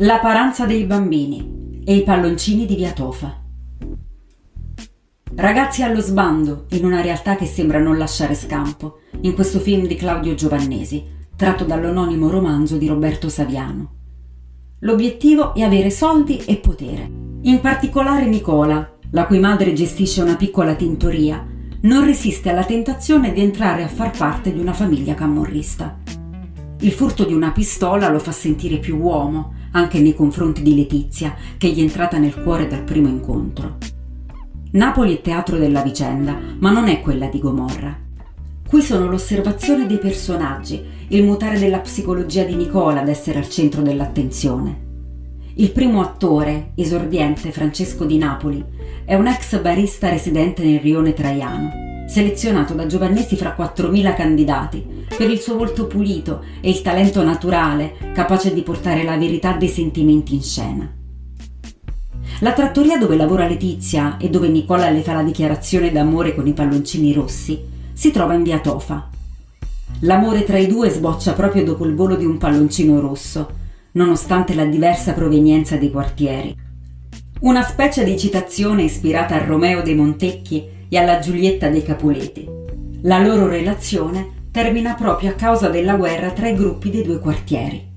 La paranza dei bambini e i palloncini di via Tofa. Ragazzi allo sbando in una realtà che sembra non lasciare scampo, in questo film di Claudio Giovannesi, tratto dall'anonimo romanzo di Roberto Saviano. L'obiettivo è avere soldi e potere. In particolare Nicola, la cui madre gestisce una piccola tintoria, non resiste alla tentazione di entrare a far parte di una famiglia camorrista. Il furto di una pistola lo fa sentire più uomo, anche nei confronti di Letizia, che gli è entrata nel cuore dal primo incontro. Napoli è teatro della vicenda, ma non è quella di Gomorra. Qui sono l'osservazione dei personaggi, il mutare della psicologia di Nicola ad essere al centro dell'attenzione. Il primo attore, esordiente Francesco di Napoli, è un ex barista residente nel rione Traiano selezionato da Giovannesi fra 4.000 candidati, per il suo volto pulito e il talento naturale capace di portare la verità dei sentimenti in scena. La trattoria dove lavora Letizia e dove Nicola le fa la dichiarazione d'amore con i palloncini rossi si trova in via Tofa. L'amore tra i due sboccia proprio dopo il volo di un palloncino rosso, nonostante la diversa provenienza dei quartieri. Una specie di citazione ispirata a Romeo dei Montecchi e alla Giulietta dei Capuleti. La loro relazione termina proprio a causa della guerra tra i gruppi dei due quartieri.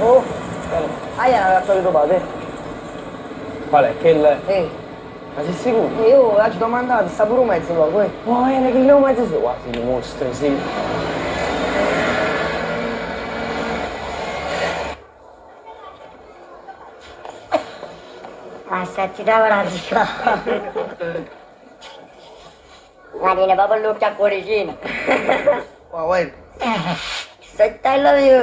Oh, hai la carta di trovate? Qual è? Che il... Eh, Ma sei sicuro? io oggi ti ho mandato, sta pure un mezzo dopo, eh. Ma è che non mezzo su quasi mi mostri, sì. Aspettita ora di qua. Ma viene proprio l'occhio a cuoricino. Wow, wait. Se te lo dico.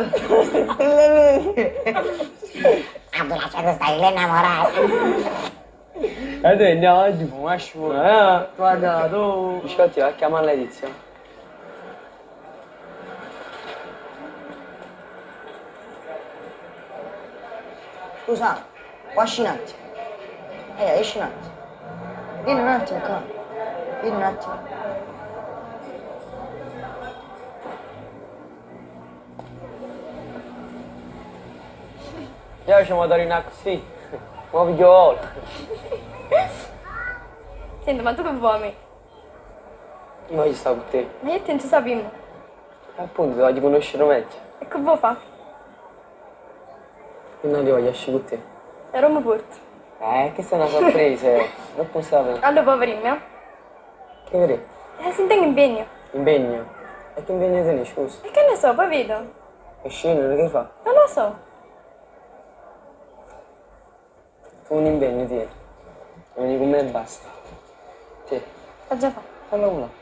Ah, ti lasciato stai innamorato. E tu andiamo oggi, ma scivola, eh? Guarda, tu... Biscotti, va a chiamare Letizia. Scusa, pasci un attimo. Eh, esci un attimo. Vieni un attimo qua. Vieni un attimo. Io ci vado in così. Ma figliola. Senti, ma tu che vuoi? Io ci sto con te. Ma io te non ci sappiamo. E appunto, ti voglio conoscere meglio. E che vuoi fare? E non ti voglio uscire con te. E Roma porto. Eh, questa è una sorpresa. non può sapere. Allora, poverino, eh? Che vedi? Eh, si intende impegno. Impegno. E che impegno tieni, scusa? E che ne so, poi vedo. E scendere, che fa? Non lo so. Tu un impegno tieni. Vieni con me e basta. Sì. L'ho già fatto. Fallo uno.